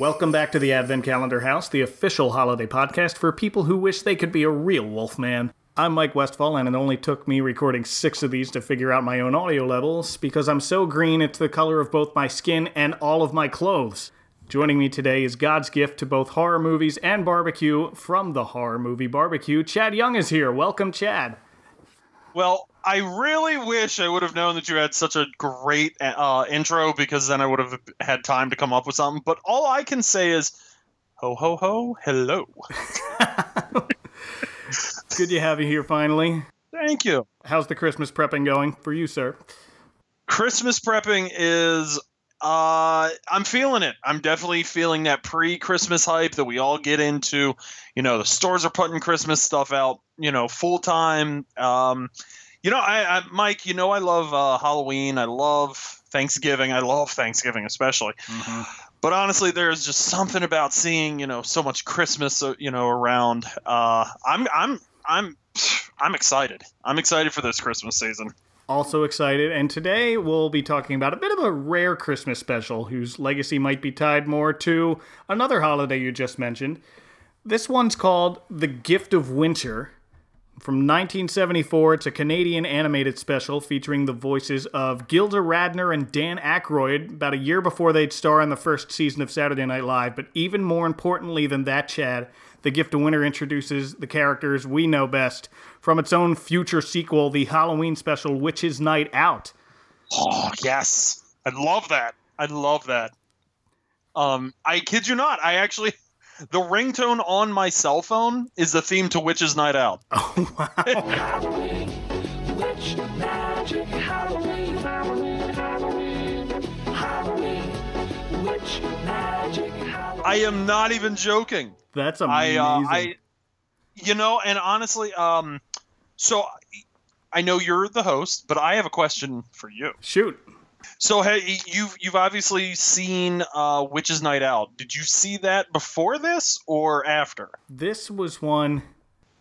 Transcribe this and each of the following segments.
Welcome back to the Advent Calendar House, the official holiday podcast for people who wish they could be a real Wolfman. I'm Mike Westfall, and it only took me recording six of these to figure out my own audio levels because I'm so green it's the color of both my skin and all of my clothes. Joining me today is God's gift to both horror movies and barbecue from the horror movie Barbecue. Chad Young is here. Welcome, Chad. Well, I really wish I would have known that you had such a great uh, intro because then I would have had time to come up with something. But all I can say is, ho ho ho, hello. Good to have you here finally. Thank you. How's the Christmas prepping going for you, sir? Christmas prepping is uh I'm feeling it. I'm definitely feeling that pre-Christmas hype that we all get into. You know, the stores are putting Christmas stuff out, you know, full time. Um you know, I, I Mike, you know I love uh, Halloween. I love Thanksgiving. I love Thanksgiving especially. Mm-hmm. But honestly, there's just something about seeing, you know, so much Christmas, uh, you know, around. Uh I'm I'm I'm I'm excited. I'm excited for this Christmas season. Also excited, and today we'll be talking about a bit of a rare Christmas special whose legacy might be tied more to another holiday you just mentioned. This one's called The Gift of Winter. From 1974, it's a Canadian animated special featuring the voices of Gilda Radner and Dan Aykroyd about a year before they'd star in the first season of Saturday Night Live. But even more importantly than that, Chad, the Gift of Winter introduces the characters we know best from its own future sequel, the Halloween special Witches Night Out. Oh, yes. I love that. I love that. Um, I kid you not. I actually the ringtone on my cell phone is the theme to Witches Night Out. Oh wow. Halloween, witch magic, Halloween, Halloween, Halloween, Halloween, witch magic, Halloween. I am not even joking. That's amazing. I, uh, I, you know, and honestly, um, so I know you're the host, but I have a question for you. Shoot. So hey, you've you've obviously seen uh, Witches Night Out. Did you see that before this or after? This was one.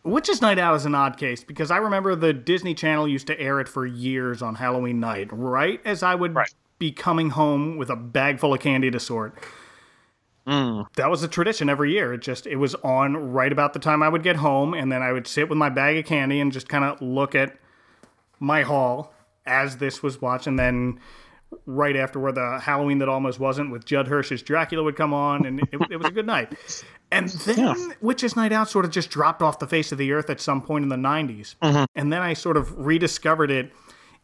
Witches Night Out is an odd case because I remember the Disney Channel used to air it for years on Halloween night, right as I would right. be coming home with a bag full of candy to sort. Mm. That was a tradition every year. It just it was on right about the time I would get home, and then I would sit with my bag of candy and just kind of look at my haul as this was watched, and then right after where the Halloween that almost wasn't with Judd Hirsch's Dracula would come on, and it, it was a good night. And then yeah. Witches Night Out sort of just dropped off the face of the earth at some point in the 90s. Mm-hmm. And then I sort of rediscovered it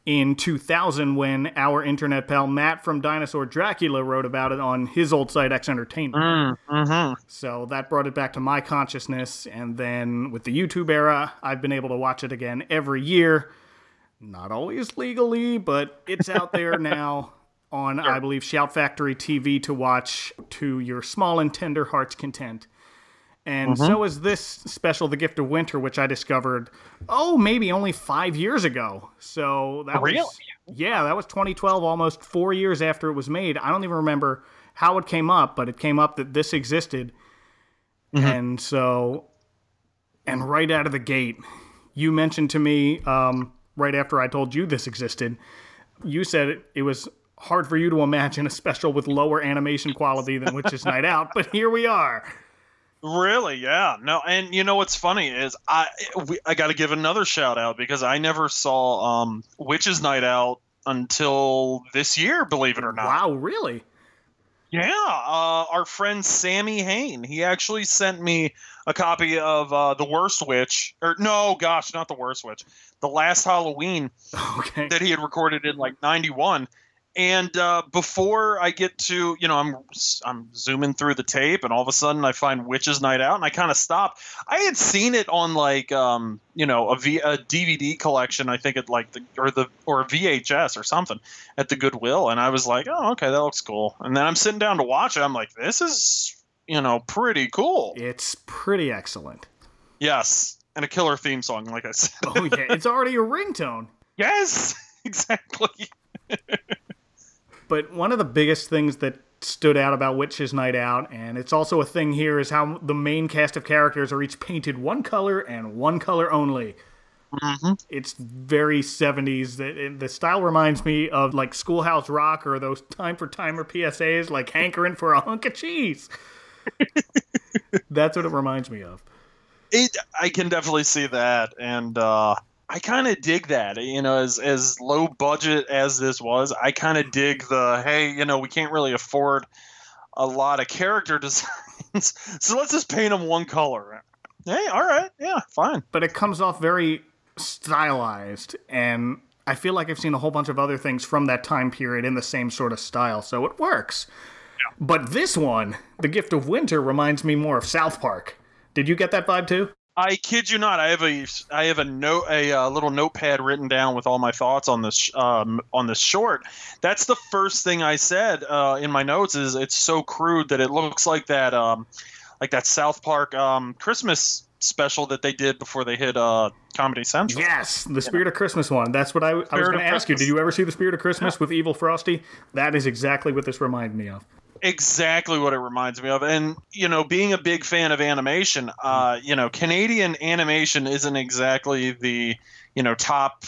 in 2000 when our internet pal Matt from Dinosaur Dracula wrote about it on his old site X Entertainment. Mm, mm-hmm. So that brought it back to my consciousness. And then with the YouTube era, I've been able to watch it again every year. Not always legally, but it's out there now on, sure. I believe, Shout Factory TV to watch to your small and tender heart's content. And mm-hmm. so is this special, The Gift of Winter, which I discovered, oh, maybe only five years ago. So that really? was, yeah, that was 2012, almost four years after it was made. I don't even remember how it came up, but it came up that this existed. Mm-hmm. And so, and right out of the gate, you mentioned to me um, right after I told you this existed, you said it, it was hard for you to imagine a special with lower animation quality than Witches Night Out, but here we are. Really? Yeah. No. And you know what's funny is I we, I got to give another shout out because I never saw um, Witches Night Out until this year. Believe it or not. Wow. Really? Yeah. Uh, our friend Sammy Hain. He actually sent me a copy of uh, the Worst Witch. Or no, gosh, not the Worst Witch. The Last Halloween. Okay. That he had recorded in like '91 and uh, before I get to, you know, I'm I'm zooming through the tape, and all of a sudden I find Witches Night Out, and I kind of stop. I had seen it on like, um, you know, a, v, a DVD collection. I think it like the or the or VHS or something at the Goodwill, and I was like, oh, okay, that looks cool. And then I'm sitting down to watch it. I'm like, this is, you know, pretty cool. It's pretty excellent. Yes, and a killer theme song, like I said. oh yeah, it's already a ringtone. Yes, exactly. But one of the biggest things that stood out about Witches Night Out, and it's also a thing here, is how the main cast of characters are each painted one color and one color only Mm-hmm. It's very 70s. The, the style reminds me of like Schoolhouse Rock or those time for timer PSAs, like hankering for a hunk of cheese. That's what it reminds me of. It, I can definitely see that, and uh, I kind of dig that. You know, as as low budget as this was, I kind of dig the hey, you know, we can't really afford a lot of character designs, so let's just paint them one color. Hey, all right, yeah, fine. But it comes off very stylized, and I feel like I've seen a whole bunch of other things from that time period in the same sort of style, so it works. Yeah. But this one, The Gift of Winter, reminds me more of South Park. Did you get that vibe too? I kid you not. I have a I have a note a, uh, little notepad written down with all my thoughts on this um, on this short. That's the first thing I said uh, in my notes. Is it's so crude that it looks like that um, like that South Park um, Christmas special that they did before they hit uh, Comedy Central. Yes, the Spirit of Christmas one. That's what I, I was going to ask you. Did you ever see the Spirit of Christmas yeah. with Evil Frosty? That is exactly what this reminded me of exactly what it reminds me of. And you know, being a big fan of animation, uh, you know, Canadian animation isn't exactly the you know top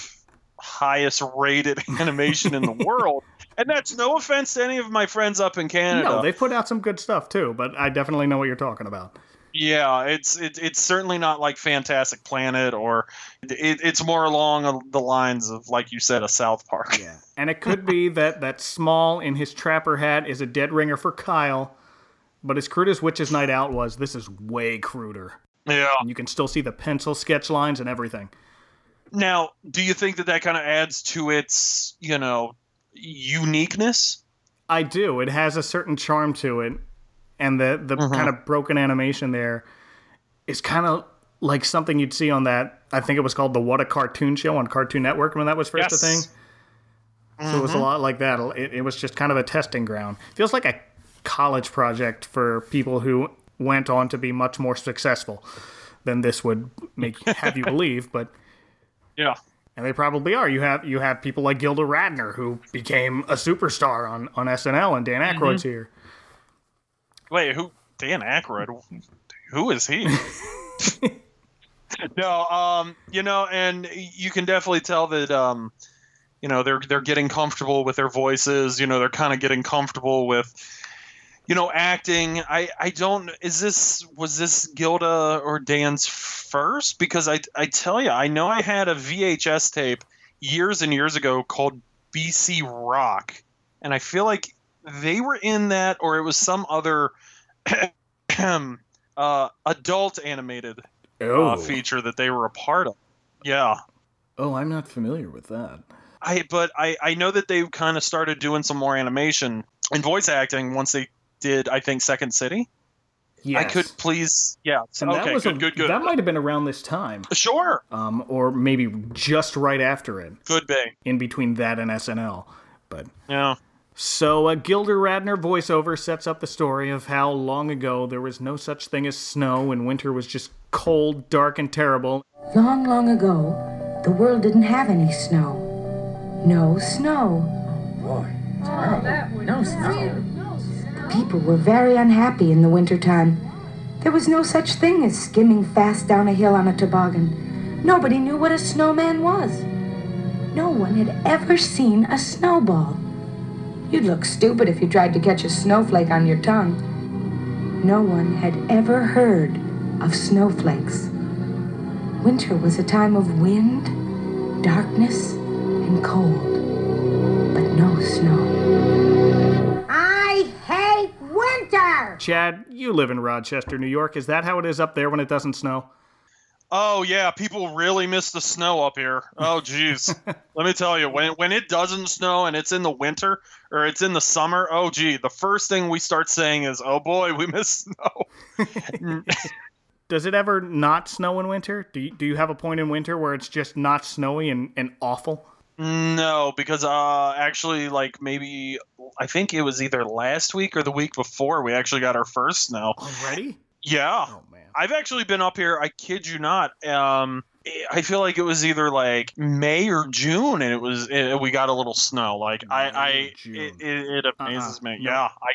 highest rated animation in the world. And that's no offense to any of my friends up in Canada. No, they put out some good stuff too, but I definitely know what you're talking about. Yeah, it's it, it's certainly not like Fantastic Planet or it, it's more along the lines of like you said a South Park. Yeah, and it could be that that Small in his trapper hat is a dead ringer for Kyle, but as crude as Witch's Night Out was, this is way cruder. Yeah, and you can still see the pencil sketch lines and everything. Now, do you think that that kind of adds to its you know uniqueness? I do. It has a certain charm to it and the the mm-hmm. kind of broken animation there is kind of like something you'd see on that. I think it was called the What a Cartoon Show on Cartoon Network when that was first yes. a thing. Mm-hmm. So it was a mm-hmm. lot like that. It, it was just kind of a testing ground. Feels like a college project for people who went on to be much more successful than this would make have you believe. But yeah, and they probably are. You have you have people like Gilda Radner who became a superstar on on SNL, and Dan Aykroyd's mm-hmm. here. Wait, who? Dan Aykroyd? Who is he? no, um, you know, and you can definitely tell that, um, you know, they're they're getting comfortable with their voices. You know, they're kind of getting comfortable with, you know, acting. I I don't. Is this was this Gilda or Dan's first? Because I I tell you, I know I had a VHS tape years and years ago called BC Rock, and I feel like they were in that, or it was some other uh, adult animated uh, oh. uh, feature that they were a part of. Yeah. Oh, I'm not familiar with that. I but I I know that they've kind of started doing some more animation and voice acting once they did I think Second City. Yes. I could please, yeah. And okay, that was good, a, good, good. That might have been around this time. Sure. Um, or maybe just right after it. Could be. In between that and SNL, but yeah. So, a Gilda Radner voiceover sets up the story of how long ago there was no such thing as snow and winter was just cold, dark, and terrible. Long, long ago, the world didn't have any snow. No snow. Boy, terrible. No snow. People were very unhappy in the wintertime. There was no such thing as skimming fast down a hill on a toboggan. Nobody knew what a snowman was. No one had ever seen a snowball. You'd look stupid if you tried to catch a snowflake on your tongue. No one had ever heard of snowflakes. Winter was a time of wind, darkness, and cold, but no snow. I hate winter! Chad, you live in Rochester, New York. Is that how it is up there when it doesn't snow? Oh yeah, people really miss the snow up here. Oh geez, let me tell you, when when it doesn't snow and it's in the winter or it's in the summer, oh gee, the first thing we start saying is, "Oh boy, we miss snow." Does it ever not snow in winter? Do you, do you have a point in winter where it's just not snowy and, and awful? No, because uh, actually, like maybe I think it was either last week or the week before we actually got our first snow. Already? Yeah. Oh I've actually been up here. I kid you not. Um, I feel like it was either like May or June, and it was it, we got a little snow. Like May, I, I it, it, it, amazes uh-uh. me. No. Yeah, I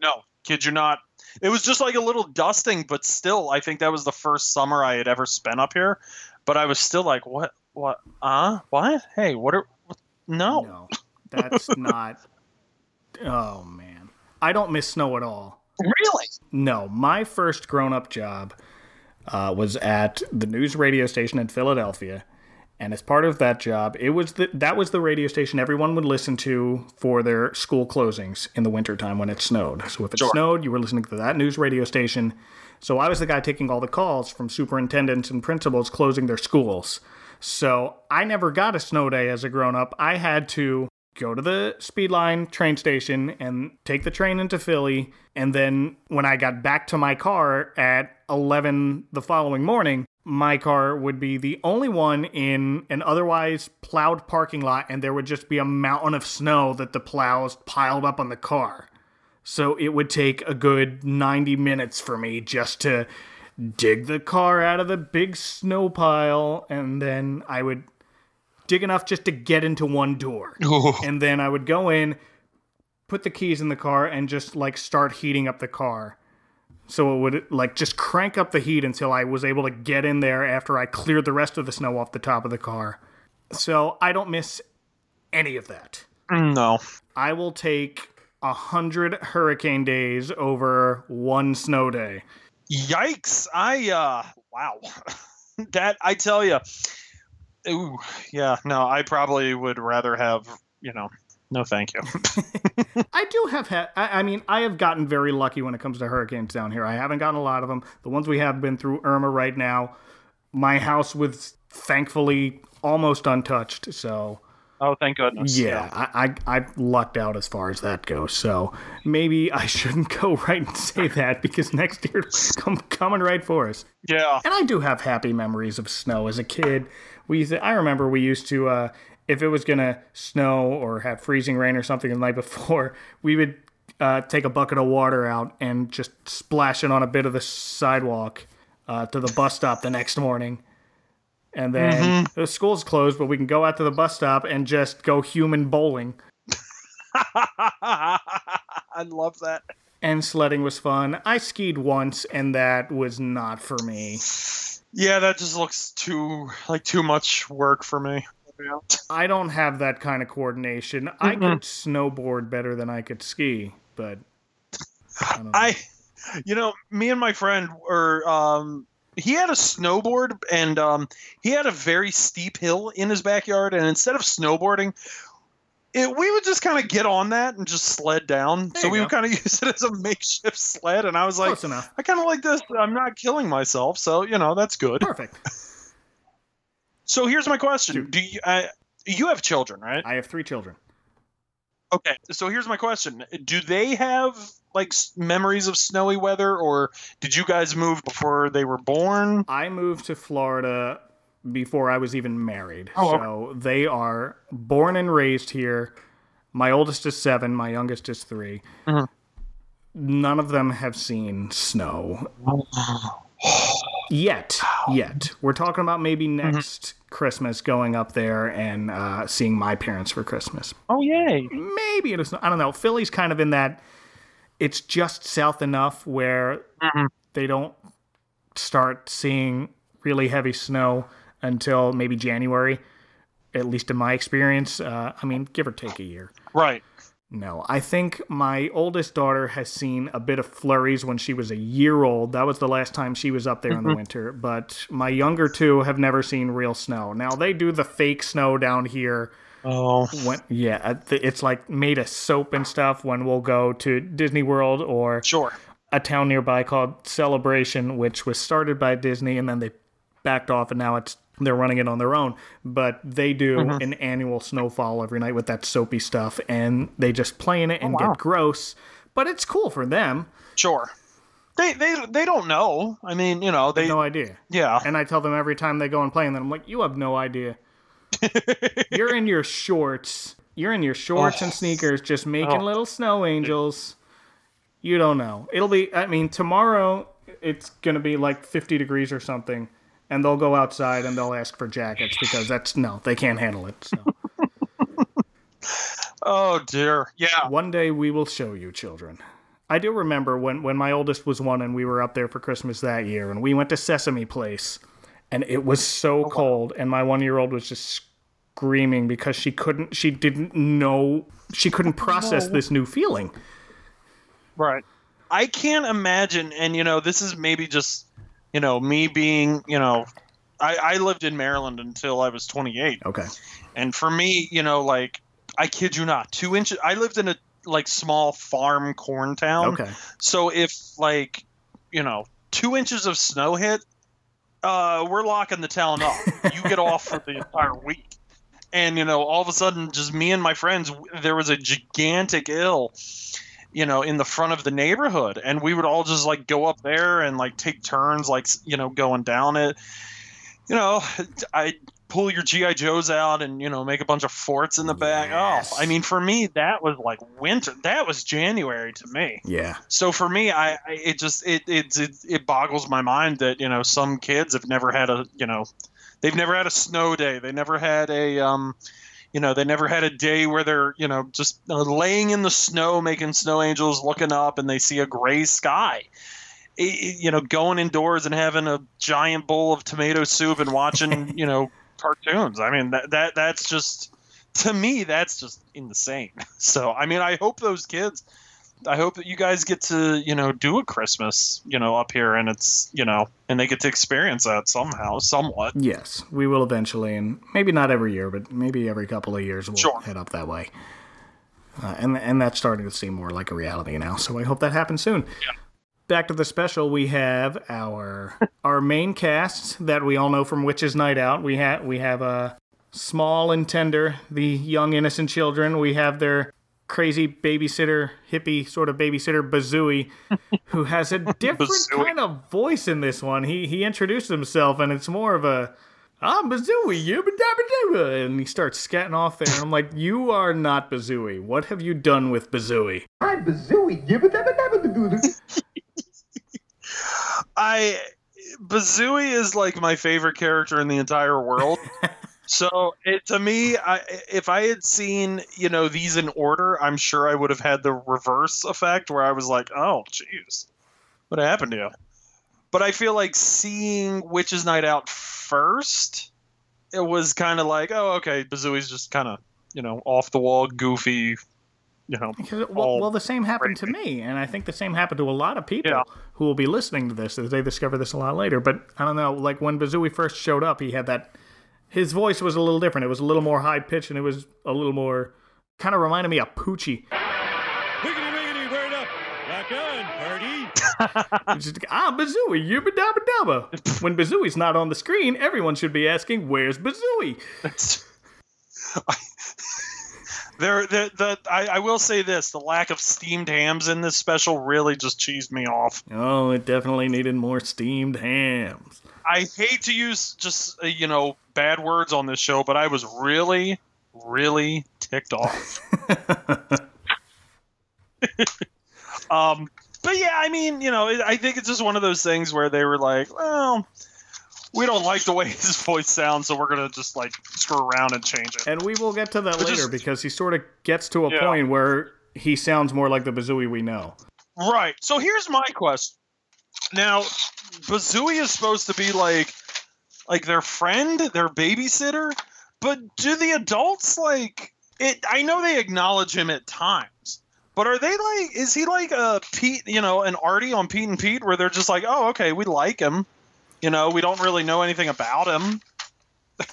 no kid you not. It was just like a little dusting, but still, I think that was the first summer I had ever spent up here. but I was still like, what? What? Uh? What? Hey, what are? No. No, that's not. Oh man, I don't miss snow at all. Really? No, my first grown-up job uh, was at the news radio station in Philadelphia, and as part of that job, it was the, that was the radio station everyone would listen to for their school closings in the wintertime when it snowed. So if it Sure. snowed, you were listening to that news radio station. So I was the guy taking all the calls from superintendents and principals closing their schools. So I never got a snow day as a grown up. I had to go to the Speedline train station and take the train into Philly. And then when I got back to my car at 11 the following morning, my car would be the only one in an otherwise plowed parking lot, and there would just be a mountain of snow that the plows piled up on the car. So it would take a good 90 minutes for me just to dig the car out of the big snow pile, and then I would dig enough just to get into one door. And then I would go in, put the keys in the car, and just like start heating up the car. So it would like just crank up the heat until I was able to get in there after I cleared the rest of the snow off the top of the car. So I don't miss any of that. No. I will take a hundred hurricane days over one snow day. Yikes! I uh, wow. that I tell you. Ooh, yeah. No, I probably would rather have you know. No, thank you. I do have had. I I mean, I have gotten very lucky when it comes to hurricanes down here. I haven't gotten a lot of them. The ones we have been through Irma right now. My house was thankfully almost untouched. So oh, thank goodness. yeah, I, I I lucked out as far as that goes. So maybe I shouldn't go right and say that because next year come coming right for us. Yeah. And I do have happy memories of snow as a kid. We used to, I remember we used to uh, if it was gonna snow or have freezing rain or something the night before, we would uh, take a bucket of water out and just splash it on a bit of the sidewalk uh, to the bus stop the next morning. And then the school's closed, but we can go out to the bus stop and just go human bowling. I love that. And sledding was fun. I skied once, and that was not for me. Yeah, that just looks too like too much work for me. I don't have that kind of coordination. I could snowboard better than I could ski, but I don't know. I, you know, me and my friend were. Um, he had a snowboard and um, he had a very steep hill in his backyard. And instead of snowboarding, it, we would just kind of get on that and just sled down. There so we go. would kind of use it as a makeshift sled. And I was like. I kind of like this. I'm not killing myself, so you know that's good. Perfect. So here's my question: Shoot. Do you uh, you have children, right? I have three children. Okay, so here's my question: Do they have like memories of snowy weather, or did you guys move before they were born? I moved to Florida before I was even married. Oh, okay. so they are born and raised here. My oldest is seven, my youngest is 3 Mhm. None of them have seen snow yet. Yet. We're talking about maybe Mm-hmm. next Christmas going up there and uh, seeing my parents for Christmas. Oh yay! maybe it is. I don't know. Philly's kind of in that. It's just south enough where Mhm. they don't start seeing really heavy snow until maybe January. At least in my experience, uh, I mean, give or take a year. Right. No, I think my oldest daughter has seen a bit of flurries when she was a year old. That was the last time she was up there in the winter. But my younger two have never seen real snow. Now they do the fake snow down here Oh. when yeah it's like made of soap and stuff when we'll go to disney world or Sure. a town nearby called celebration which was started by disney and then they backed off and now it's they're running it on their own but they do Mm-hmm. an annual snowfall every night with that soapy stuff and they just play in it and Oh, wow. get gross but it's cool for them Sure. They they they don't know. I mean, you know, they no idea yeah. and i tell them every time they go and play and then i'm like you have no idea you're in your shorts you're in your shorts and sneakers just making Oh. little snow angels you don't know it'll be i mean tomorrow it's gonna be like 50 degrees or something and they'll go outside and they'll ask for jackets because that's no they can't handle it so Oh dear. Yeah. one day we will show you children i do remember when when my oldest was one and we were up there for christmas that year and we went to sesame place and it was so oh, cold, and my one year old was just screaming because she couldn't, she didn't know, she couldn't process this new feeling. Right. I can't imagine, and you know, this is maybe just, you know, me being, you know, I, I lived in Maryland until I was 28. Okay. And for me, you know, like, I kid you not, two inches, I lived in a, like, small farm corn town. Okay. So if, like, you know, two inches of snow hit, uh, we're locking the town up. you get off for the entire week. And, you know, all of a sudden, just me and my friends, there was a gigantic ill you know in the front of the neighborhood. And we would all just like go up there and like take turns like you know going down it. You know i pull your gi joes out and you know make a bunch of forts in the back. Yes. oh i mean for me that was like winter. That was january to me. Yeah. so for me i, I it just it, it it it boggles my mind that you know some kids have never had a you know they've never had a snow day. They never had a um you know they never had a day where they're you know just uh, laying in the snow making snow angels looking up and they see a gray sky. You know going indoors and having a giant bowl of tomato soup and watching you know cartoons. I mean that, that that's just to me that's just insane. So i mean i hope those kids i hope that you guys get to you know do a christmas you know up here and it's you know and they get to experience that somehow somewhat Yes, we will eventually, and maybe not every year, but maybe every couple of years we'll Sure. head up that way. Uh, and and that's starting to seem more like a reality now. So I hope that happens soon. Back to the special, we have our our main cast that we all know from Witches Night Out. We have we have a small and tender, the young innocent children. We have their crazy babysitter, hippie sort of babysitter Bazooey, who has a different kind of voice in this one. He he introduced himself, and it's more of a I'm Bazooey, yibba dabba dabba, and he starts scatting off there. And I'm like, you are not Bazooey. What have you done with Bazooey? I'm Bazooey. Yibba dabba dabba doo doo. I Bazooey is like my favorite character in the entire world. so it to me, I, if I had seen you know these in order, I'm sure I would have had the reverse effect where I was like, oh, jeez, what happened to you? But I feel like seeing Witches Night Out first, it was kind of like, oh, okay, Bazooey's just kind of you know off the wall, goofy, you know. Because, well, well, the same happened to me, and I think the same happened to a lot of people Yeah. who will be listening to this as they discover this a lot later. But I don't know, like when Bazooey first showed up, he had that. His voice was a little different. It was a little more high pitched, and it was a little more kind of reminded me of Poochie. Wiggity wiggity, word up. Rock on, party. It's just, ah, Bazooey, yibba dabba dabba. When Bazooey's not on the screen, everyone should be asking, "Where's Bazooey?" There, the, the I, I will say this: the lack of steamed hams in this special really just cheesed me off. Oh, it definitely needed more steamed hams. I hate to use just uh, you know bad words on this show, but I was really, really ticked off. um, but yeah, I mean, you know, it, I think it's just one of those things where they were like, well, we don't like the way his voice sounds, so we're gonna just like screw around and change it. And we will get to that But later just- because he sort of gets to a Yeah. point where he sounds more like the Bazooey we know. Right. So here's my question. Now, Bazooey is supposed to be like like their friend, their babysitter, but do the adults like it I know they acknowledge him at times. But are they like is he like a Pete, you know, an Artie on Pete and Pete where they're just like, "Oh, okay, we like him." You know, we don't really know anything about him.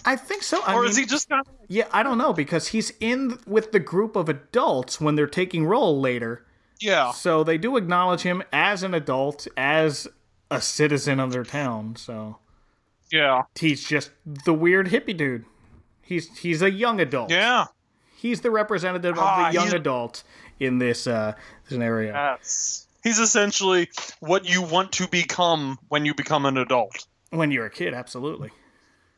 I think so. I or mean, is he just of yeah, I don't know because he's in with the group of adults when they're taking roll later. Yeah. So they do acknowledge him as an adult, as a citizen of their town. So Yeah. he's just the weird hippie dude. He's he's a young adult. Yeah. He's the representative of Ah, the young adult in this uh scenario. Yes. He's essentially what you want to become when you become an adult. when you're a kid, absolutely.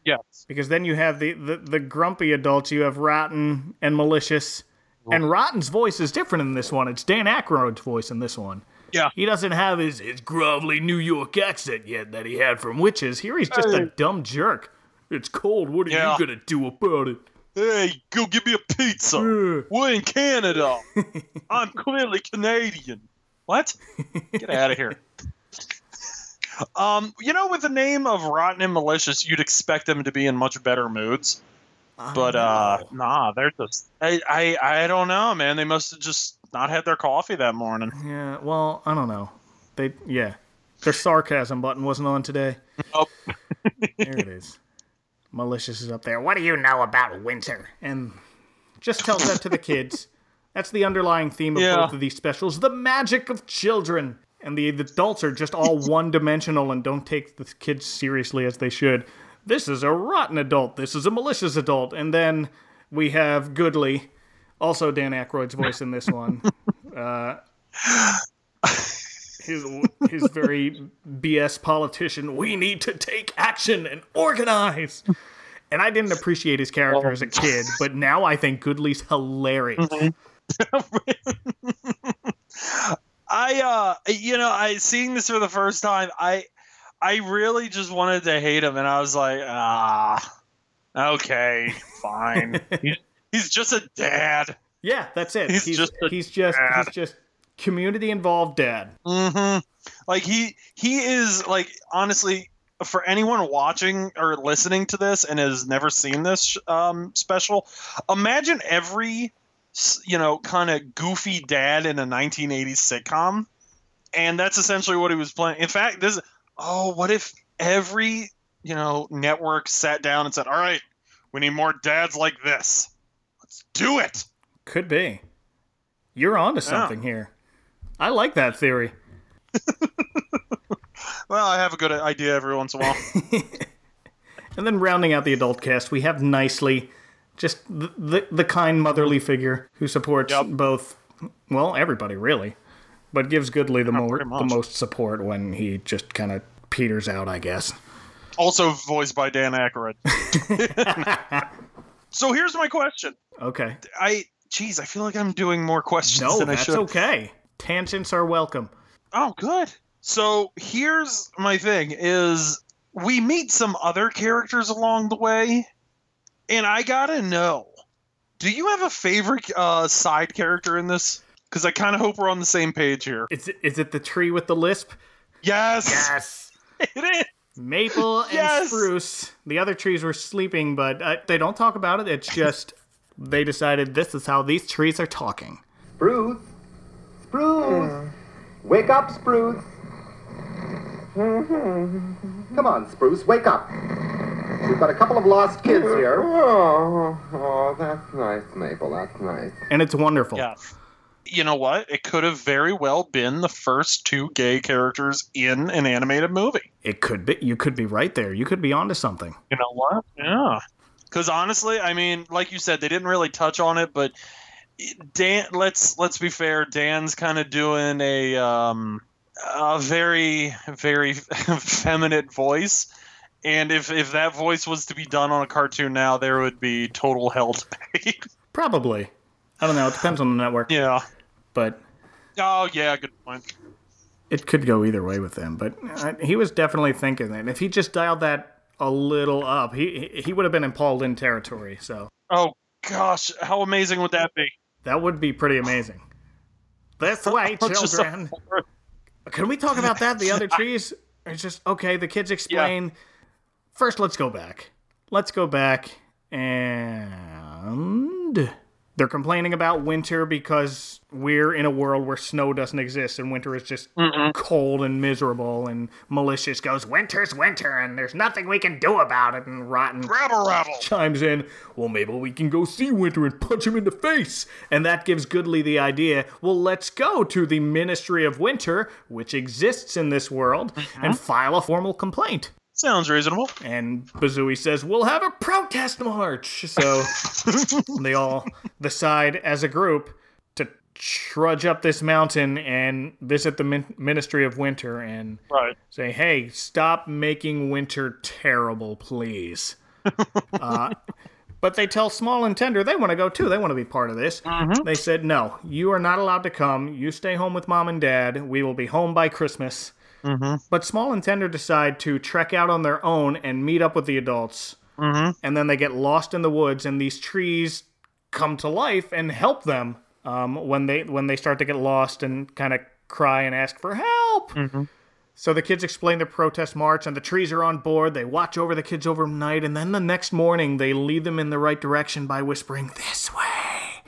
Yes. Because then you have the, the, the grumpy adults. You have Rotten and Malicious. And Rotten's voice is different in this one. It's Dan Aykroyd's voice in this one. Yeah. He doesn't have his, his grovelly New York accent yet that he had from Witches. Here he's just a dumb jerk. It's cold. What are Yeah. you going to do about it? Hey, go give me a pizza. Uh, We're in Canada. I'm clearly Canadian. What? Get out of here. Um, you know, with the name of Rotten and Malicious, you'd expect them to be in much better moods. But uh, nah, they're just. I, I I don't know, man. They must have just not had their coffee that morning. Yeah, well, I don't know. They yeah. Their sarcasm button wasn't on today. Nope. There it is. Malicious is up there. What do you know about winter? And just tells that to the kids. That's the underlying theme of Yeah. both of these specials. The magic of children. And the, the adults are just all one dimensional and don't take the kids seriously as they should. This is a rotten adult. This is a malicious adult. And then we have Goodley, also Dan Aykroyd's voice in this one. Uh, his his very BS politician. We need to take action and organize. And I didn't appreciate his character as a kid, but now I think Goodley's hilarious. I uh you know, I seeing this for the first time, I I really just wanted to hate him and I was like, ah okay, fine. he's, he's just a dad. Yeah, that's it. He's He's, just a he's just dad. he's just community involved dad. Mm-hmm. Like he he is like honestly for anyone watching or listening to this and has never seen this um, special, imagine every you know kind of goofy dad in a 1980s sitcom, and that's essentially what he was playing. In fact, this oh, what if every you know network sat down and said, "All right, we need more dads like this. Let's do it." Could be. You're onto something here. I like that theory. Well, I have a good idea every once in a while. And then rounding out the adult cast, we have nicely just the, the, the kind motherly figure who supports Yep. both, well, everybody really, but gives Goodley the, more, pretty the most support when he just kind of peters out, I guess. also voiced by Dan Aykroyd. so here's my question. Okay. I, geez, I feel like I'm doing more questions No, than I that's okay. Tangents are welcome. Oh, good. So here's my thing: is we meet some other characters along the way, and I gotta know: Do you have a favorite uh, side character in this? Because I kind of hope we're on the same page here. Is it, is it the tree with the lisp? Yes, Yes. it is. Maple and Yes! spruce. The other trees were sleeping, but uh, they don't talk about it. It's just they decided this is how these trees are talking. Spruce. Spruce. Wake up, Spruce. Come on, Spruce, wake up. We've got a couple of lost kids here. Oh, oh, that's nice, Maple. That's nice. And it's wonderful. Yeah. You know what? It could have very well been the first two gay characters in an animated movie. It could be. You could be right there. You could be onto something. You know what? Yeah. Because honestly, I mean, like you said, they didn't really touch on it, but Dan. Let's let's be fair. Dan's kind of doing a um, a very very feminine voice, and if if that voice was to be done on a cartoon now, there would be total hell to pay. Probably. I don't know. It depends on the network. yeah. But Oh yeah. Good point. it could go either way with them. But uh, he was definitely thinking that. If he just dialed that a little up, he he- would have been in Paul Lynde territory. So Oh gosh, how amazing would that be? that would be pretty amazing. This way, children. Can we talk about that? The other trees? It's just okay. The kids explain. First, let's go back. Let's go back and they're complaining about winter because we're in a world where snow doesn't exist and winter is just cold and miserable. And malicious goes, "Winter's winter, and there's nothing we can do about it." And rotten Rabble rabble. chimes in, well, maybe we can go see Winter and punch him in the face. And that gives Goodley the idea, well, let's go to the Ministry of Winter, which exists in this world, and mm-hmm. file a formal complaint. Sounds reasonable. And Bazooey says, we'll have a protest march. So they all decide as a group to trudge up this mountain and visit the Min- Ministry of Winter and Right. say, hey, stop making winter terrible, please. uh, but they tell Small and Tender they want to go too. They want to be part of this. They said, no, you are not allowed to come. You stay home with mom and dad. We will be home by Christmas. Mm-hmm. But Small and Tender decide to trek out on their own and meet up with the adults. Mm-hmm. And then they get lost in the woods, and these trees come to life and help them um, when they when they start to get lost and kind of cry and ask for help. Mm-hmm. So the kids explain the protest march, and the trees are on board. They watch over the kids overnight, and then the next morning they lead them in the right direction by whispering, This way!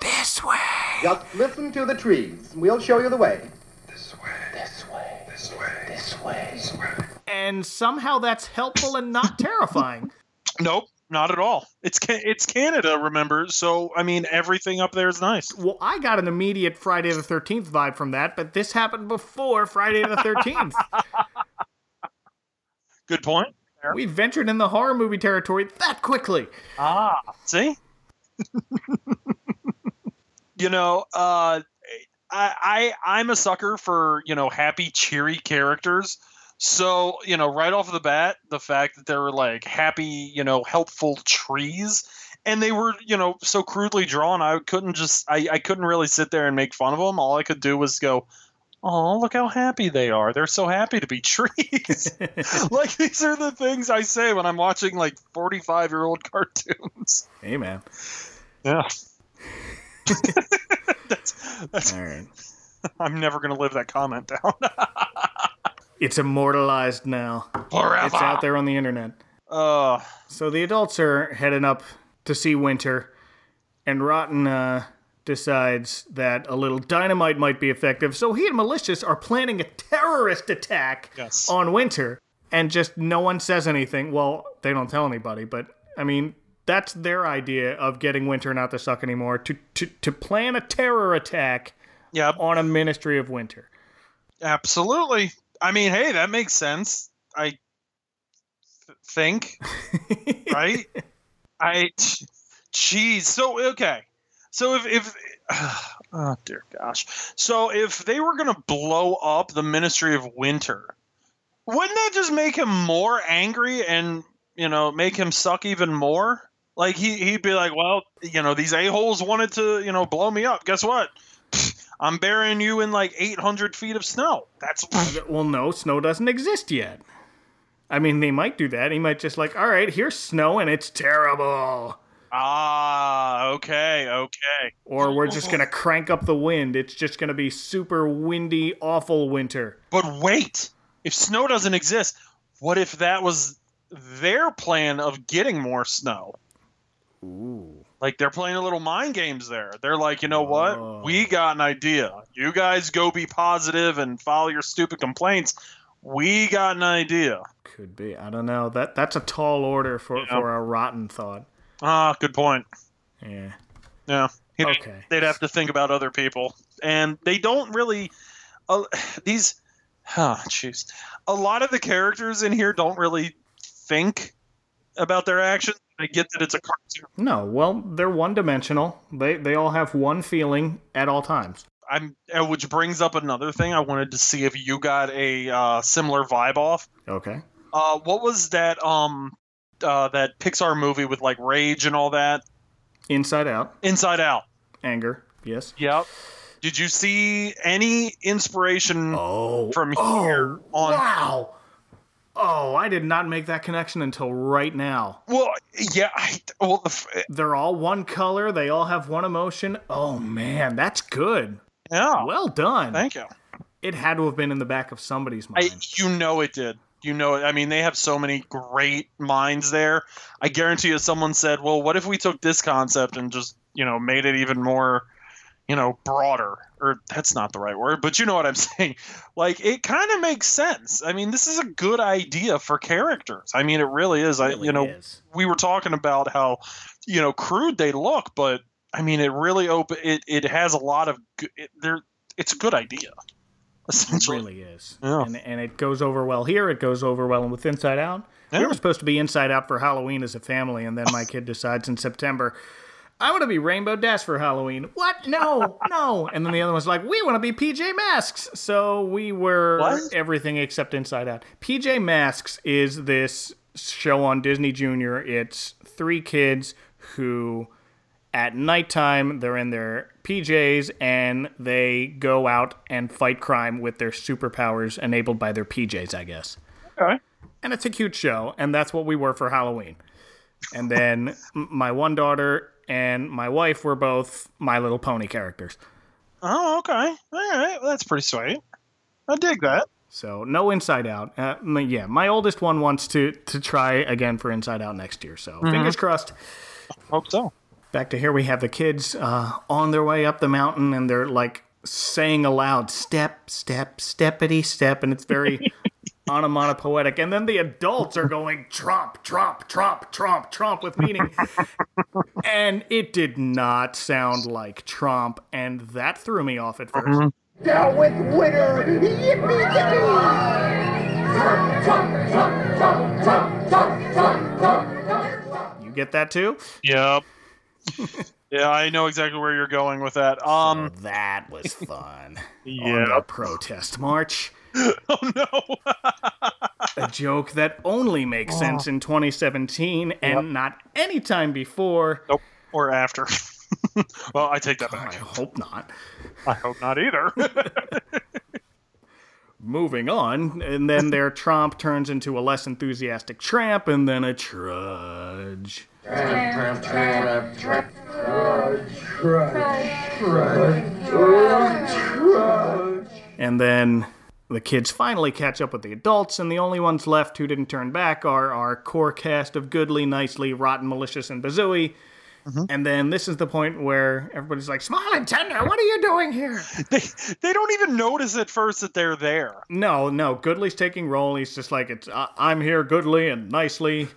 This way! Just listen to the trees. We'll show you the way. This way. This way. This way. This way. This way. And somehow that's helpful and not terrifying. Nope, not at all. It's it's Canada, remember? So I mean, everything up there is nice. Well, I got an immediate Friday the 13th vibe from that, but this happened before Friday the 13th. Good point. we ventured in the horror movie territory that quickly. Ah, see. you know, uh, I, I I'm a sucker for you know happy, cheery characters. So you know, right off the bat, the fact that they were like happy, you know, helpful trees, and they were you know so crudely drawn, I couldn't just I, I couldn't really sit there and make fun of them. All I could do was go. Oh, look how happy they are. They're so happy to be trees. like these are the things I say when I'm watching like 45 year old cartoons. Hey, man. Yeah. That's that's All right. I'm never gonna live that comment down. It's immortalized now. Forever. It's out there on the internet. Uh So the adults are heading up to see Winter, and Rotten uh, decides that a little dynamite might be effective. So he and Malicious are planning a terrorist attack Yes. on Winter, and just no one says anything. Well, they don't tell anybody, but I mean, that's their idea of getting Winter not to suck anymore to, to, to plan a terror attack yeah, on a Ministry of Winter. absolutely. I mean, hey, that makes sense. I th- think, right? I jeez. So okay. So if if oh dear gosh. So if they were gonna blow up the Ministry of Winter, wouldn't that just make him more angry and you know make him suck even more? Like he he'd be like, well, you know, these a holes wanted to you know blow me up. Guess what? I'm burying you in like 800 feet of snow. That's Well, no, snow doesn't exist yet. I mean, they might do that. He might just like, all right, here's snow and it's terrible. ah okay okay. Or we're just gonna crank up the wind. It's just gonna be super windy, awful winter. But wait, if snow doesn't exist, what if that was their plan of getting more snow? Ooh. Like they're playing a little mind games there. They're like, you know what? Oh. We got an idea. You guys go be positive and follow your stupid complaints. We got an idea. Could be. I don't know. That that's a tall order for, Yeah. for a rotten thought. Ah, good point. Yeah. Yeah. You know, Okay. They'd have to think about other people, and they don't really. Uh, these, oh, jeez. A lot of the characters in here don't really think about their actions. I get that it's a cartoon. No, well, they're one dimensional. They they all have one feeling at all times. I'm, uh, which brings up another thing. I wanted to see if you got a uh, similar vibe off. Okay. Uh, what was that? Um, uh, that Pixar movie with like rage and all that. Inside out. Inside Out. Anger. Yes. Yep. Did you see any inspiration Oh. from oh, here on? Wow. Oh, I did not make that connection until right now. Well, yeah. I, well, the, f- eh, They're all one color. They all have one emotion. Oh man, that's good. yeah. Well done. Thank you. It had to have been in the back of somebody's I, mind. you know it did. You know it. I mean, they have so many great minds there. I guarantee you, someone said, "Well, what if we took this concept and just, you know, made it even more, you know, broader?" Or that's not the right word, but you know what I'm saying. Like, it kind of makes sense. I mean, this is a good idea for characters. I mean, it really is. I, Really you know, is. we were talking about how, you know, crude they look, but I mean, it really open. It it has a lot of. Good, it, there, it's a good idea. It Essentially. really is. Yeah. And, and it goes over well here. It goes over well with Inside Out. We Yeah. were supposed to be Inside Out for Halloween as a family, and then my kid decides in September, I want to be Rainbow Dash for Halloween. What? No, no. And then the other one's like, we want to be PJ Masks. So we were What? everything except Inside Out. PJ Masks is this show on Disney Junior. It's three kids who at nighttime they're in their PJs and they go out and fight crime with their superpowers enabled by their PJs, I guess. Okay. And it's a cute show, and that's what we were for Halloween. And then my one daughter and my wife were both My Little Pony characters. Oh, okay. All right. Well, that's pretty sweet. I dig that. So no Inside Out. Uh, yeah, my oldest one wants to to try again for Inside Out next year. So fingers crossed. Hope so. Back to here, we have the kids uh, on their way up the mountain, and they're like saying aloud, "Step, step, steppity step," and it's very onomatopoetic. And then the adults are going tromp, tromp, tromp, tromp, tromp with meaning, and it did not sound like Trump, and that threw me off at 1st Down with winter! Yippee yippee! You get that too? Yep. yeah, I know exactly where you're going with that. Um, That was fun. On yeah. the protest march. Oh no. a joke that only makes oh. sense in 2017 and not any time before. nope. Or after. well, I take that back. I back. hope not. I hope not either. Moving on, and then their tromp turns into a less enthusiastic tramp and then a trudge. Tramp, tramp, tramp, trudge, trudge, trudge, trudge, trudge. And then the kids finally catch up with the adults, and the only ones left who didn't turn back are our core cast of Goodly, Nicely, Rotten, Malicious, and Bazooey. And then this is the point where everybody's like, Small and Tender, what are you doing here? they they don't even notice at first that they're there. No, no, Goodly's taking roll. He's just like, it's uh, I'm here, Goodly and Nicely,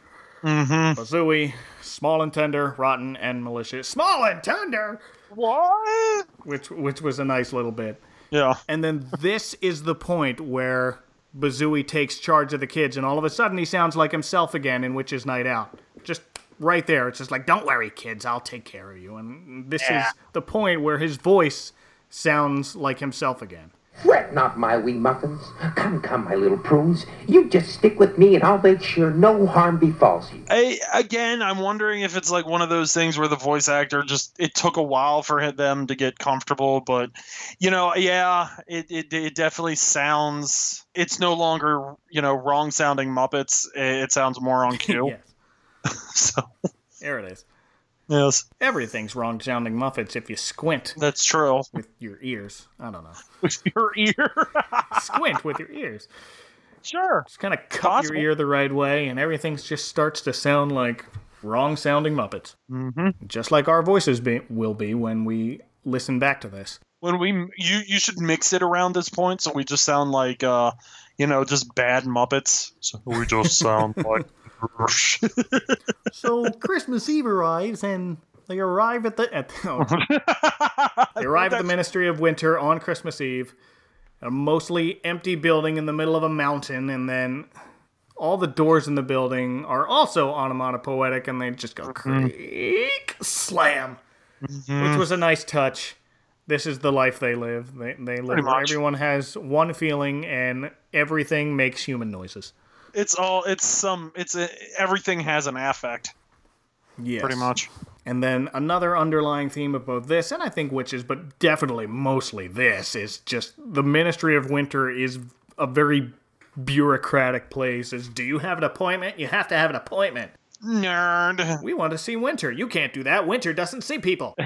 Mm-hmm. Bazooey, Small and Tender, Rotten, and Malicious. Small and Tender! What? Which, which was a nice little bit. Yeah. And then this is the point where Bazooey takes charge of the kids, and all of a sudden he sounds like himself again in Witch's Night Out. Just right there. It's just like, don't worry, kids, I'll take care of you. And this Yeah. is the point where his voice sounds like himself again. Fret not, my wee muffins. Come, come, my little prunes. You just stick with me, and I'll make sure no harm befalls you. I, again, I'm wondering if it's like one of those things where the voice actor just it took a while for them to get comfortable, but you know, yeah, it it, it definitely sounds. It's no longer you know wrong sounding Muppets. It, it sounds more on cue. Yes, So there it is. Yes, Everything's wrong sounding Muppets if you squint that's true. with your ears. I don't know. With your ear, Squint with your ears. sure. Just kind of cup Possible. your ear the right way, and everything just starts to sound like wrong sounding Muppets. Mm-hmm. Just like our voices be, will be when we listen back to this. When we you you should mix it around this point so we just sound like uh you know just bad Muppets. So we just sound like. So Christmas Eve arrives, and they arrive at the at oh, they arrive at the Ministry of Winter on Christmas Eve, a mostly empty building in the middle of a mountain, and then all the doors in the building are also onomatopoetic, and they just go creak, slam, which was a nice touch. This is the life they live. They they live. Everyone has one feeling, and everything makes human noises. It's all. It's some. It's a, everything has an affect, Yeah, pretty much. And then another underlying theme of both this and I think witches, but definitely mostly this, is just the Ministry of Winter is a very bureaucratic place. Is do you have an appointment? You have to have an appointment. Nerd. We want to see Winter. You can't do that. Winter doesn't see people.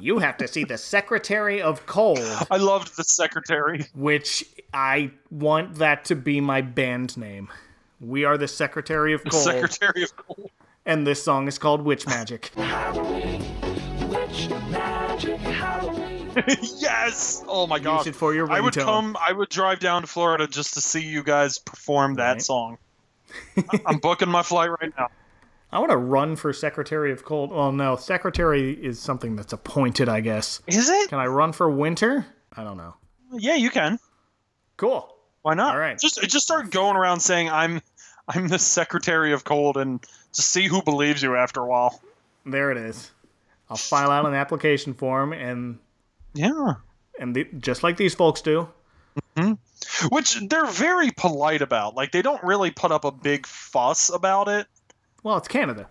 you have to see the Secretary of Cold, I loved the secretary. which I want that to be my band name. We are the Secretary of Cold, Secretary of Cold. and this song is called Witch Magic. yes. Oh my god. Use it for your I would ringtone. come. I would drive down to Florida just to see you guys perform that Right. song. I'm booking my flight right now. I want to run for Secretary of Cold. Well, no, Secretary is something that's appointed, I guess. Is it? Can I run for Winter? I don't know. Yeah, you can. Cool. Why not? All right. Just just start going around saying I'm I'm the Secretary of Cold and just see who believes you after a while. There it is. I'll file out an application form, and Yeah. and the, just like these folks do. Mm-hmm. Which they're very polite about. Like they don't really put up a big fuss about it. Well, it's Canada.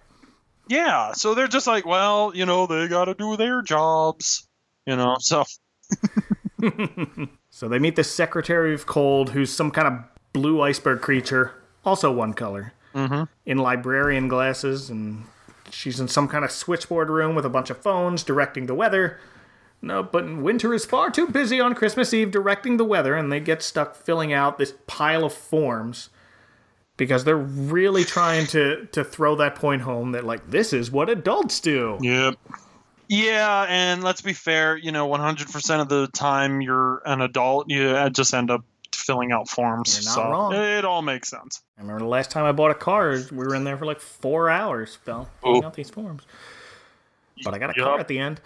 Yeah. So they're just like, well, you know, they got to do their jobs. You know. So So they meet the Secretary of Cold, who's some kind of blue iceberg creature, also one color, mm-hmm. in librarian glasses, and she's in some kind of switchboard room with a bunch of phones directing the weather. No, but Winter is far too busy on Christmas Eve directing the weather, and they get stuck filling out this pile of forms because they're really trying to to throw that point home that like this is what adults do. Yep. Yeah, and let's be fair, you know, 100% of the time you're an adult, you just end up filling out forms. You're not so wrong. it all makes sense. I remember the last time I bought a car, we were in there for like four hours, filling out these forms. But I got a Yup. car at the end.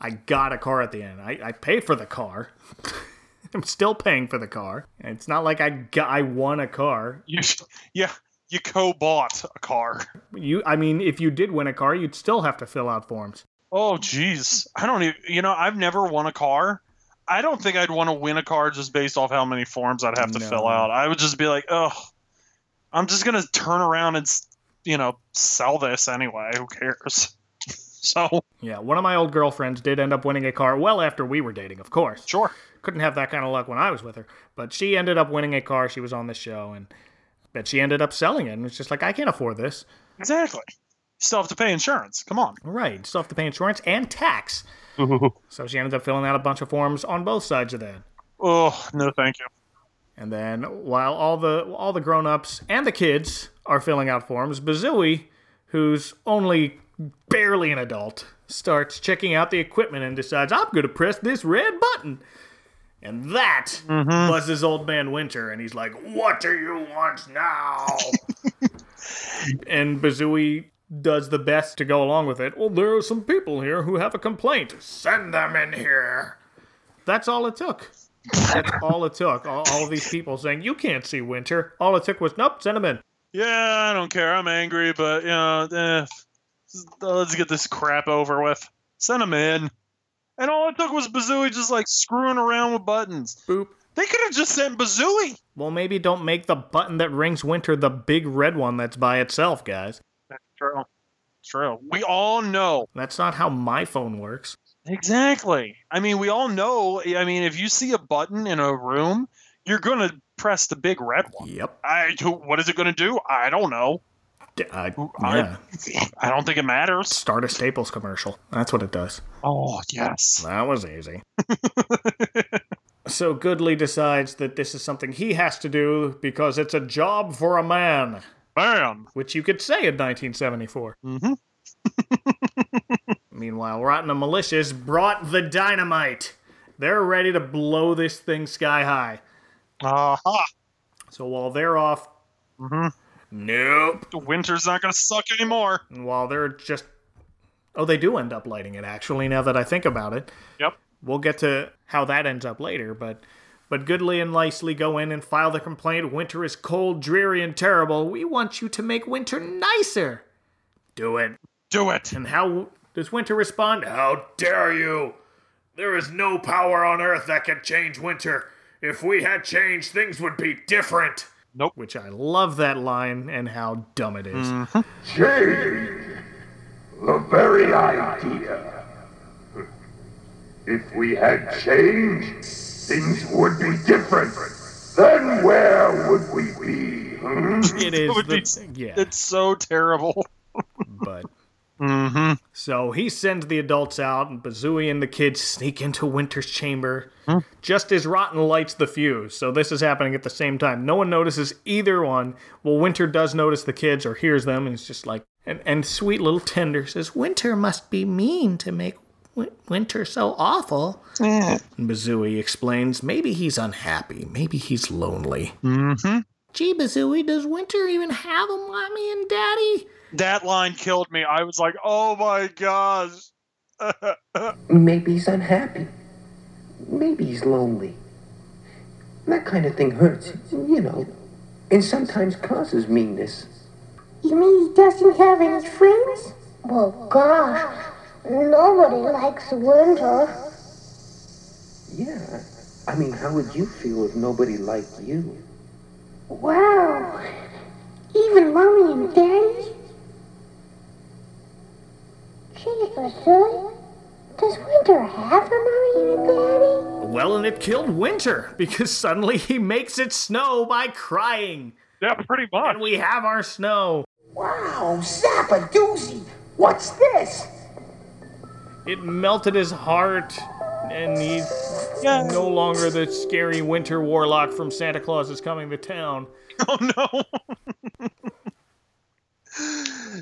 I got a car at the end. I, I paid for the car. I'm still paying for the car. It's not like I got, I won a car. You, yeah, you co-bought a car. You, I mean, if you did win a car, you'd still have to fill out forms. Oh, jeez. I don't even, you know, I've never won a car. I don't think I'd want to win a car just based off how many forms I'd have to No. fill out. I would just be like, oh, I'm just going to turn around and, you know, sell this anyway. Who cares? so, Yeah, one of my old girlfriends did end up winning a car well after we were dating, of course. sure. Couldn't have that kind of luck when I was with her. But she ended up winning a car. She was on the show, and but she ended up selling it. And it's just like, I can't afford this. Exactly. Still have to pay insurance. Come on. Right. Still have to pay insurance and tax. so she ended up filling out a bunch of forms on both sides of that. Oh, no, thank you. And then while all the all the grown-ups and the kids are filling out forms, Bazooey, who's only barely an adult, starts checking out the equipment and decides, I'm gonna press this red button. And that buzzes old man Winter, and he's like, What do you want now? and Bazooey does the best to go along with it. Well, there are some people here who have a complaint. Send them in here. That's all it took. That's all it took. All, all of these people saying, You can't see Winter. All it took was, Nope, send him in. Yeah, I don't care. I'm angry, but, you know, eh, let's get this crap over with. Send them in. And all it took was Bazooey just like screwing around with buttons. Boop. They could have just sent Bazooey. Well, maybe don't make the button that rings Winter the big red one that's by itself, guys. That's true. True. We all know. That's not how my phone works. Exactly. I mean, we all know. I mean, if you see a button in a room, you're going to press the big red one. Yep. I, what is it going to do? I don't know. D- I- yeah. I don't think it matters. Start a Staples commercial. That's what it does. Oh, yes. That was easy. so Goodly decides that this is something he has to do because it's a job for a man, Bam. which you could say in 1974. Mm-hmm. Meanwhile, Rotten and Malicious brought the dynamite. They're ready to blow this thing sky high. Aha. So while they're off, Mhm. Nope. The winter's not going to suck anymore. While they're just, oh, they do end up lighting it. Actually, now that I think about it, Yep. we'll get to how that ends up later. But, but Goodly and Nicely go in and file the complaint. Winter is cold, dreary, and terrible. We want you to make Winter nicer. Do it. Do it. And how does Winter respond? How dare you! There is no power on Earth that can change Winter. If we had change, things would be different. Nope. Which I love that line and how dumb it is. Change. The very idea. If we had change, things would be different. Then where would we be? hmm? It is. would be- yeah, It's so terrible. but Mm-hmm. so he sends the adults out, and Bazooey and the kids sneak into Winter's chamber Hmm. just as Rotten lights the fuse. So this is happening at the same time. No one notices either one. Well, Winter does notice the kids or hears them, and he's just like, and, and sweet little Tender says, Winter must be mean to make Win- Winter so awful. And Bazooey explains, maybe he's unhappy, maybe he's lonely. Mm-hmm. Gee, Bazooey, does Winter even have a mommy and daddy? That line killed me. I was like, oh my gosh. Maybe he's unhappy. Maybe he's lonely. That kind of thing hurts, you know, and sometimes causes meanness. You mean he doesn't have any friends? Well, gosh, nobody likes winter. Yeah. I mean, how would you feel if nobody liked you? Wow, even mommy and daddy? Gee, Bazooey, does winter have a mommy and daddy? Well, and it killed Winter because suddenly he makes it snow by crying. Yeah, pretty much. And we have our snow. Wow, Zappa doozy! What's this? It melted his heart. and he's no longer the scary winter warlock from Santa Claus is Coming to Town. Oh no.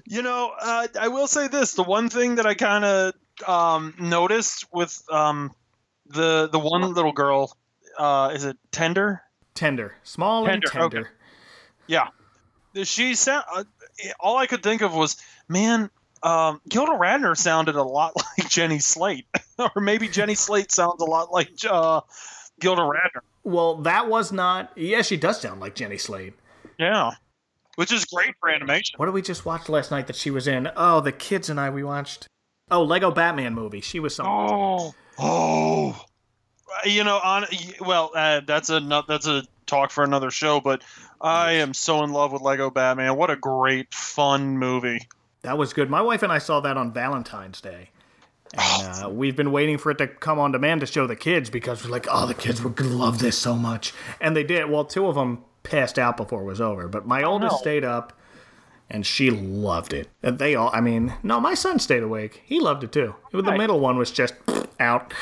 you know, uh, I will say this: the one thing that I kind of um, noticed with um, the the one little girl, uh, is it Tender? Tender, small Tender, and tender. okay. Yeah, she sound. Uh, all I could think of was, man, um, Gilda Radner sounded a lot like Jenny Slate, or maybe Jenny Slate sounds a lot like uh, Gilda Radner. Well, that was not. Yeah, she does sound like Jenny Slate. Yeah, which is great for animation. What did we just watch last night that she was in? Oh, the kids and I we watched. Oh, Lego Batman movie. She was something. Oh, oh. You know, on well, uh, that's a that's a talk for another show. But I am so in love with Lego Batman. What a great, fun movie. That was good. My wife and I saw that on Valentine's Day. And uh, we've been waiting for it to come on demand to show the kids because we're like, oh, the kids would love this so much. And they did. Well, two of them passed out before it was over, but my oldest stayed up and she loved it. And they all, I mean, no, my son stayed awake. He loved it too. The middle one was just out.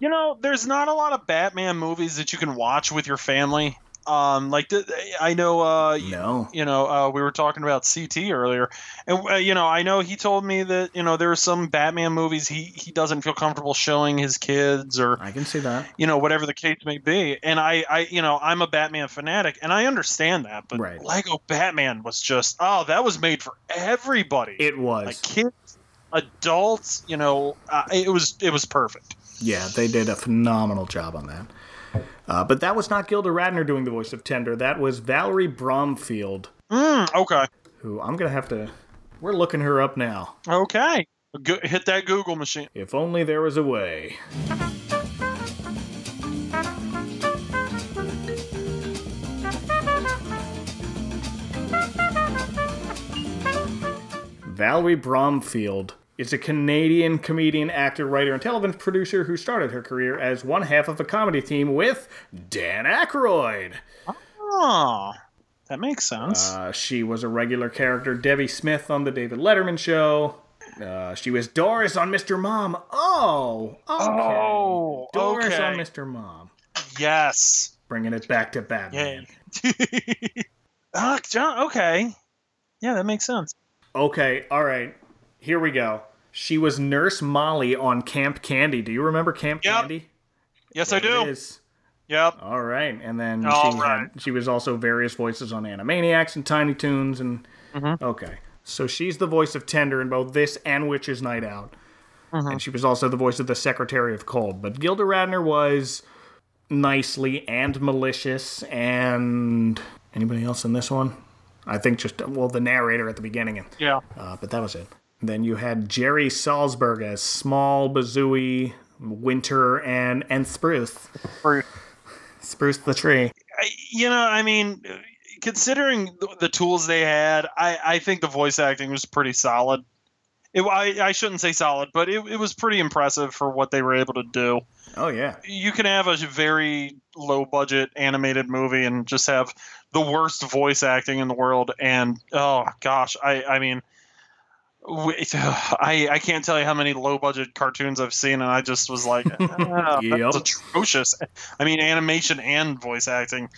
You know, there's not a lot of Batman movies that you can watch with your family. Um, like I know, uh, No. you know, uh, we were talking about CT earlier, and uh, you know, I know he told me that you know there are some Batman movies he he doesn't feel comfortable showing his kids or I can see that. you know whatever the case may be. And I I you know I'm a Batman fanatic, and I understand that, but Right. Lego Batman was just oh that was made for everybody, It was. like kids, adults, you know, uh, it was it was perfect. Yeah, they did a phenomenal job on that. Uh, but that was not Gilda Radner doing the voice of Tender. That was Valerie Bromfield, Mm, okay. who I'm going to have to. We're looking her up now. Okay. Go, hit that Google machine. If only there was a way. Valerie Bromfield is a Canadian comedian, actor, writer, and television producer who started her career as one half of a comedy team with Dan Aykroyd. Oh, that makes sense. Uh, she was a regular character, Debbie Smith, on the David Letterman show. Uh, she was Doris on Mr. Mom. Oh, okay. Oh, Doris okay. on Mr. Mom. yes. Bringing it back to. Batman. John, okay. Yeah, that makes sense. Okay, all right. Here we go. She was Nurse Molly on Camp Candy. Do you remember Camp Yep. Candy? Yes, I There it do. is. Yep. All right, and then All she right. had she was also various voices on Animaniacs and Tiny Toons and Mm-hmm. okay, so she's the voice of Tender in both this and Witch's Night Out, Mm-hmm. and she was also the voice of the Secretary of Cold. But Gilda Radner was nicely and malicious, and anybody else in this one? I think just well the narrator at the beginning, and Yeah. uh, but that was it. Then you had Jerry Salzberg as Small, Bazooey, Winter, and and Spruce. Bruce. Spruce the tree. You know, I mean, considering the, the tools they had, I, I think the voice acting was pretty solid. It, I, I shouldn't say solid, but it, it was pretty impressive for what they were able to do. Oh yeah. You can have a very low budget animated movie and just have the worst voice acting in the world, and oh gosh, I I mean. We- I, I can't tell you how many low budget cartoons I've seen, and I just was like, "Ah, Yep. that's atrocious. I mean, animation and voice acting.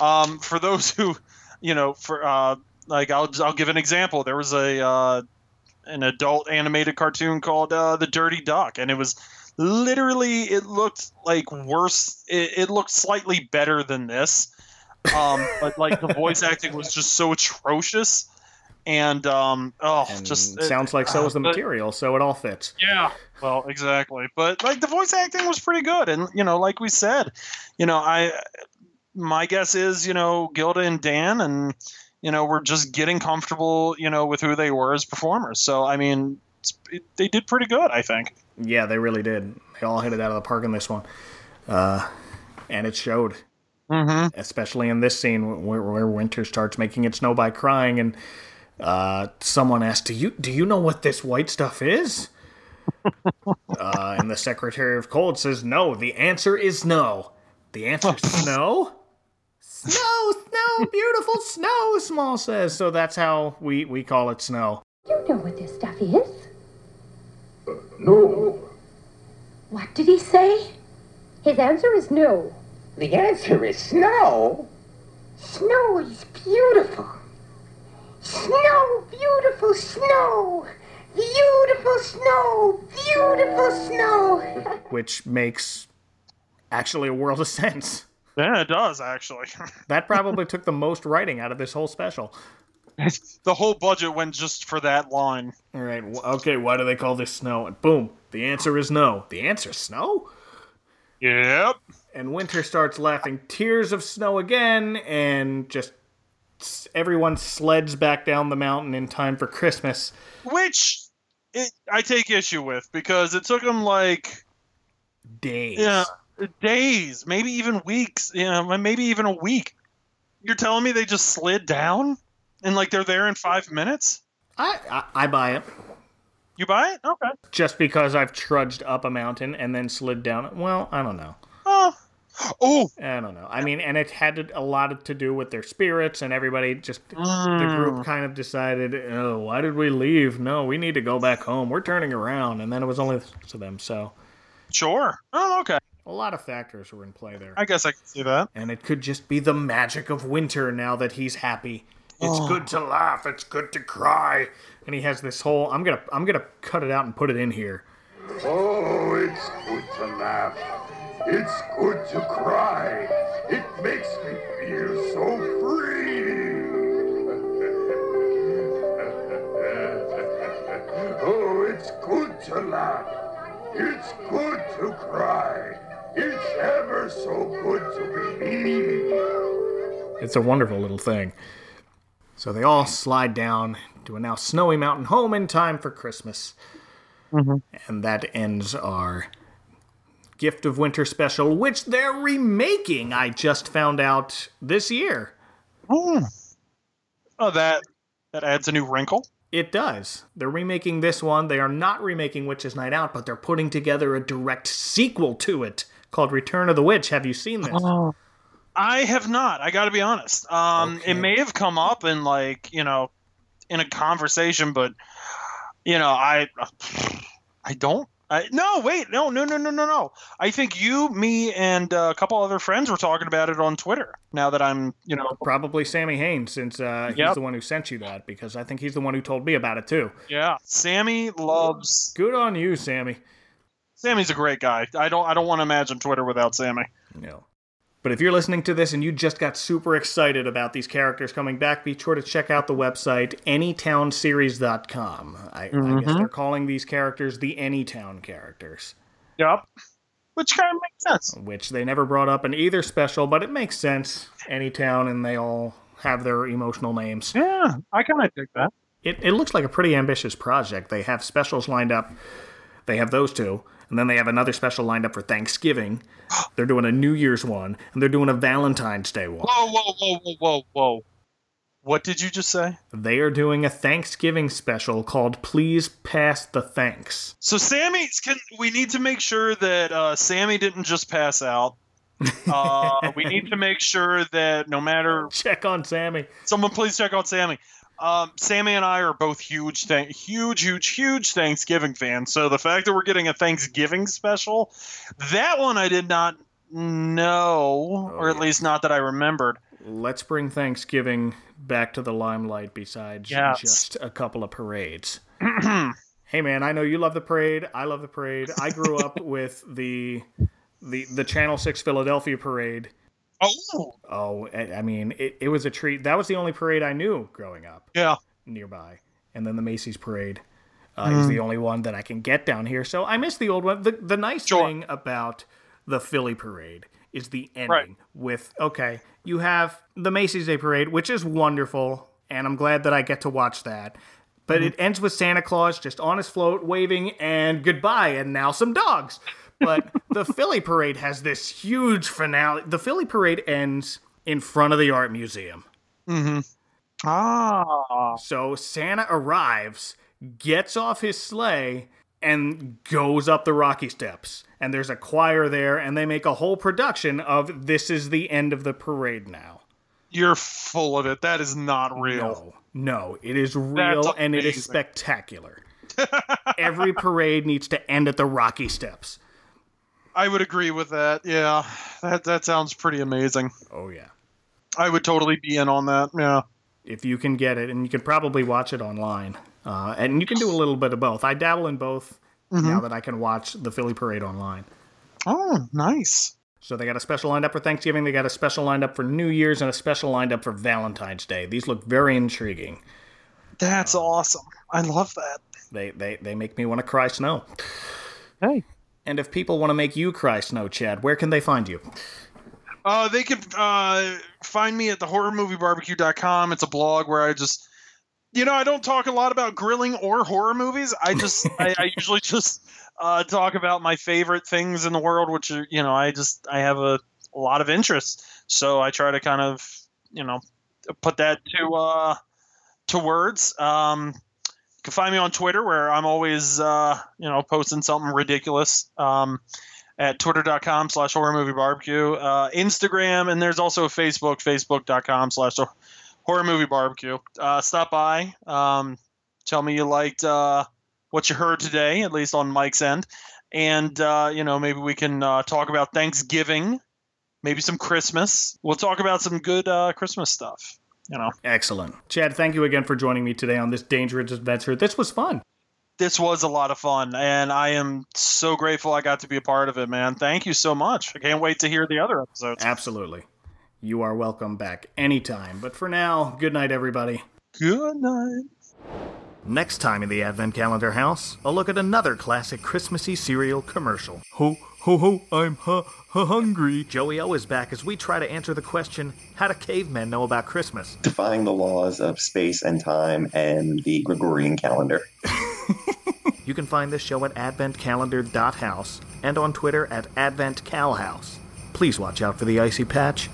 Um, for those who, you know, for uh, like I'll I'll give an example. There was a uh, an adult animated cartoon called uh, The Dirty Duck, and it was literally it looked like worse. It, it looked slightly better than this, um, but like the voice acting was just so atrocious. And um, oh, And just sounds like so is the but- material, so it all fits. yeah. Well, exactly. But like the voice acting was pretty good, and you know, like we said, you know, I my guess is you know Gilda and Dan, and you know we're just getting comfortable, you know, with who they were as performers. So I mean, it, they did pretty good, I think. Yeah, they really did. They all hit it out of the park in this one, uh, and it showed. Mm-hmm. Especially in this scene where, where Winter starts making it snow by crying, and uh, someone asks, "Do you do you know what this white stuff is?" uh, and the Secretary of Cold says, "No. The answer is no. The answer is snow." Snow, snow, beautiful snow, Small says. So that's how we, we call it snow. You know what this stuff is. No. What did he say? His answer is no. The answer is snow. Snow is beautiful. Snow, beautiful snow. Beautiful snow. Beautiful snow. which makes actually a world of sense. Yeah, it does actually. That probably took the most writing out of this whole special. the whole budget went just for that line. All right, okay, why do they call this snow? And boom, the answer is no. The answer is snow? Yep. And Winter starts laughing tears of snow again, and just s- everyone sleds back down the mountain in time for Christmas. Which it, I take issue with because it took them like Days. yeah days, maybe even weeks. Yeah, maybe even a week. You're telling me they just slid down and like they're there in five minutes? I, I I buy it. You buy it? Okay. Just because I've trudged up a mountain and then slid down it. Well, I don't know. Oh, I don't know. I mean, and it had a lot to do with their spirits, and everybody just the Mm. group kind of decided, oh, why did we leave? No, we need to go back home. We're turning around, and then it was only to them. So sure. Oh, okay. a lot of factors were in play there, I guess I can see that. and it could just be the magic of winter now that he's happy. It's Oh. good to laugh. It's good to cry, and he has this whole. I'm gonna I'm gonna cut it out and put it in here. Oh, it's good to laugh. It's good to cry. It makes me feel so free. oh, it's good to laugh. It's good to cry. It's ever so good to be me. It's a wonderful little thing. So they all slide down to a now snowy mountain home in time for Christmas. Mm-hmm. And that ends our Gift of Winter special, which they're remaking, I just found out this year. Oh, that that adds a new wrinkle. It does. They're remaking this one. They are not remaking Witch's Night Out, but they're putting together a direct sequel to it called Return of the Witch. Have you seen this? I have not. I got to be honest. Um, Okay. it may have come up in like you know, in a conversation, but you know, I, I don't. I, no, wait, no, no, no, no, no, no. I think you, me, and uh, a couple other friends were talking about it on Twitter. Now that I'm, you know, Probably Sammy Haines, since uh, he's Yep. the one who sent you that, because I think he's the one who told me about it too. yeah, Sammy loves. Good on you, Sammy. Sammy's a great guy. I don't, I don't want to imagine Twitter without Sammy. No. But if you're listening to this and you just got super excited about these characters coming back, be sure to check out the website anytownseries.com. I, I guess mm-hmm. they're calling these characters the Anytown characters, Yep. Which kind of makes sense. which they never brought up in either special, but it makes sense. Anytown, and they all have their emotional names. Yeah, I kind of dig that. It, it looks like a pretty ambitious project. They have specials lined up. They have those two, and then they have another special lined up for Thanksgiving. They're doing a New Year's one, and they're doing a Valentine's Day one. Whoa, whoa, whoa, whoa, whoa, whoa. What did you just say? They are doing a Thanksgiving special called Please Pass the Thanks. So Sammy, can we need to make sure that uh, Sammy didn't just pass out. Uh, we need to make sure that no matter Check on Sammy. someone, please check on Sammy. Um, Sammy and I are both huge, th- huge, huge, huge Thanksgiving fans. So the fact that we're getting a Thanksgiving special, that one I did not know, or at least not that I remembered. Let's bring Thanksgiving back to the limelight besides Yes. just a couple of parades. hey man, I know you love the parade. I love the parade. I grew up with the the the Channel 6 Philadelphia parade. Oh, Oh, I mean, it, it was a treat. That was the only parade I knew growing up yeah. nearby. And then the Macy's parade uh, is the only one that I can get down here. So I miss the old one. The, the nice Sure. thing about the Philly parade is the ending Right. with, okay, you have the Macy's Day parade, which is wonderful. And I'm glad that I get to watch that. But it ends with Santa Claus just on his float, waving, and goodbye, and now some dogs. But the Philly parade has this huge finale. The Philly parade ends in front of the art museum. Ah, So Santa arrives, gets off his sleigh, and goes up the rocky steps. And there's a choir there, and they make a whole production of this is the end of the parade now. you're full of it. That is not real. No, no, it is real and it is spectacular. Every parade needs to end at the rocky steps. I would agree with that. Yeah, that that sounds pretty amazing. Oh yeah. I would totally be in on that. Yeah. If you can get it, and you can probably watch it online, uh, and you can do a little bit of both. I dabble in both now that I can watch the Philly Parade online. Oh, nice. So they got a special lined up for Thanksgiving, they got a special lined up for New Year's, and a special lined up for Valentine's Day. These look very intriguing. That's awesome. I love that. They they they make me want to cry snow. Hey. And if people want to make you cry snow, Chad, where can they find you? Uh, they can uh, find me at the horrormoviebarbecue.com. It's a blog where I just, you know, I don't talk a lot about grilling or horror movies. I just, I, I usually just uh, talk about my favorite things in the world, which are, you know, I just, I have a, a lot of interest. So I try to kind of, you know, put that to, uh, to words. Um, can find me on Twitter where I'm always, uh, you know, posting something ridiculous. Um, at twitter.com slash horror movie barbecue uh, instagram and there's also facebook facebook.com slash horror movie barbecue. Uh, stop by um, tell me you liked uh, what you heard today at least on mike's end. And uh, you know maybe we can uh, talk about thanksgiving maybe some christmas. We'll talk about some good christmas stuff you know Excellent. Chad, thank you again for joining me today on this dangerous adventure. This was fun. this was a lot of fun and i am so grateful i got to be a part of it man thank you so much i can't wait to hear the other episodes Absolutely. You are welcome back anytime. But for now, good night, everybody. good night Next time in the Advent Calendar House, a look at another classic Christmassy cereal commercial. Ho, ho, ho, I'm hu- hu- hungry. Joey O is back as we try to answer the question how do cavemen know about Christmas? defying the laws of space and time and the Gregorian calendar. You can find this show at adventcalendar.house and on Twitter at adventcalhouse. Please watch out for the icy patch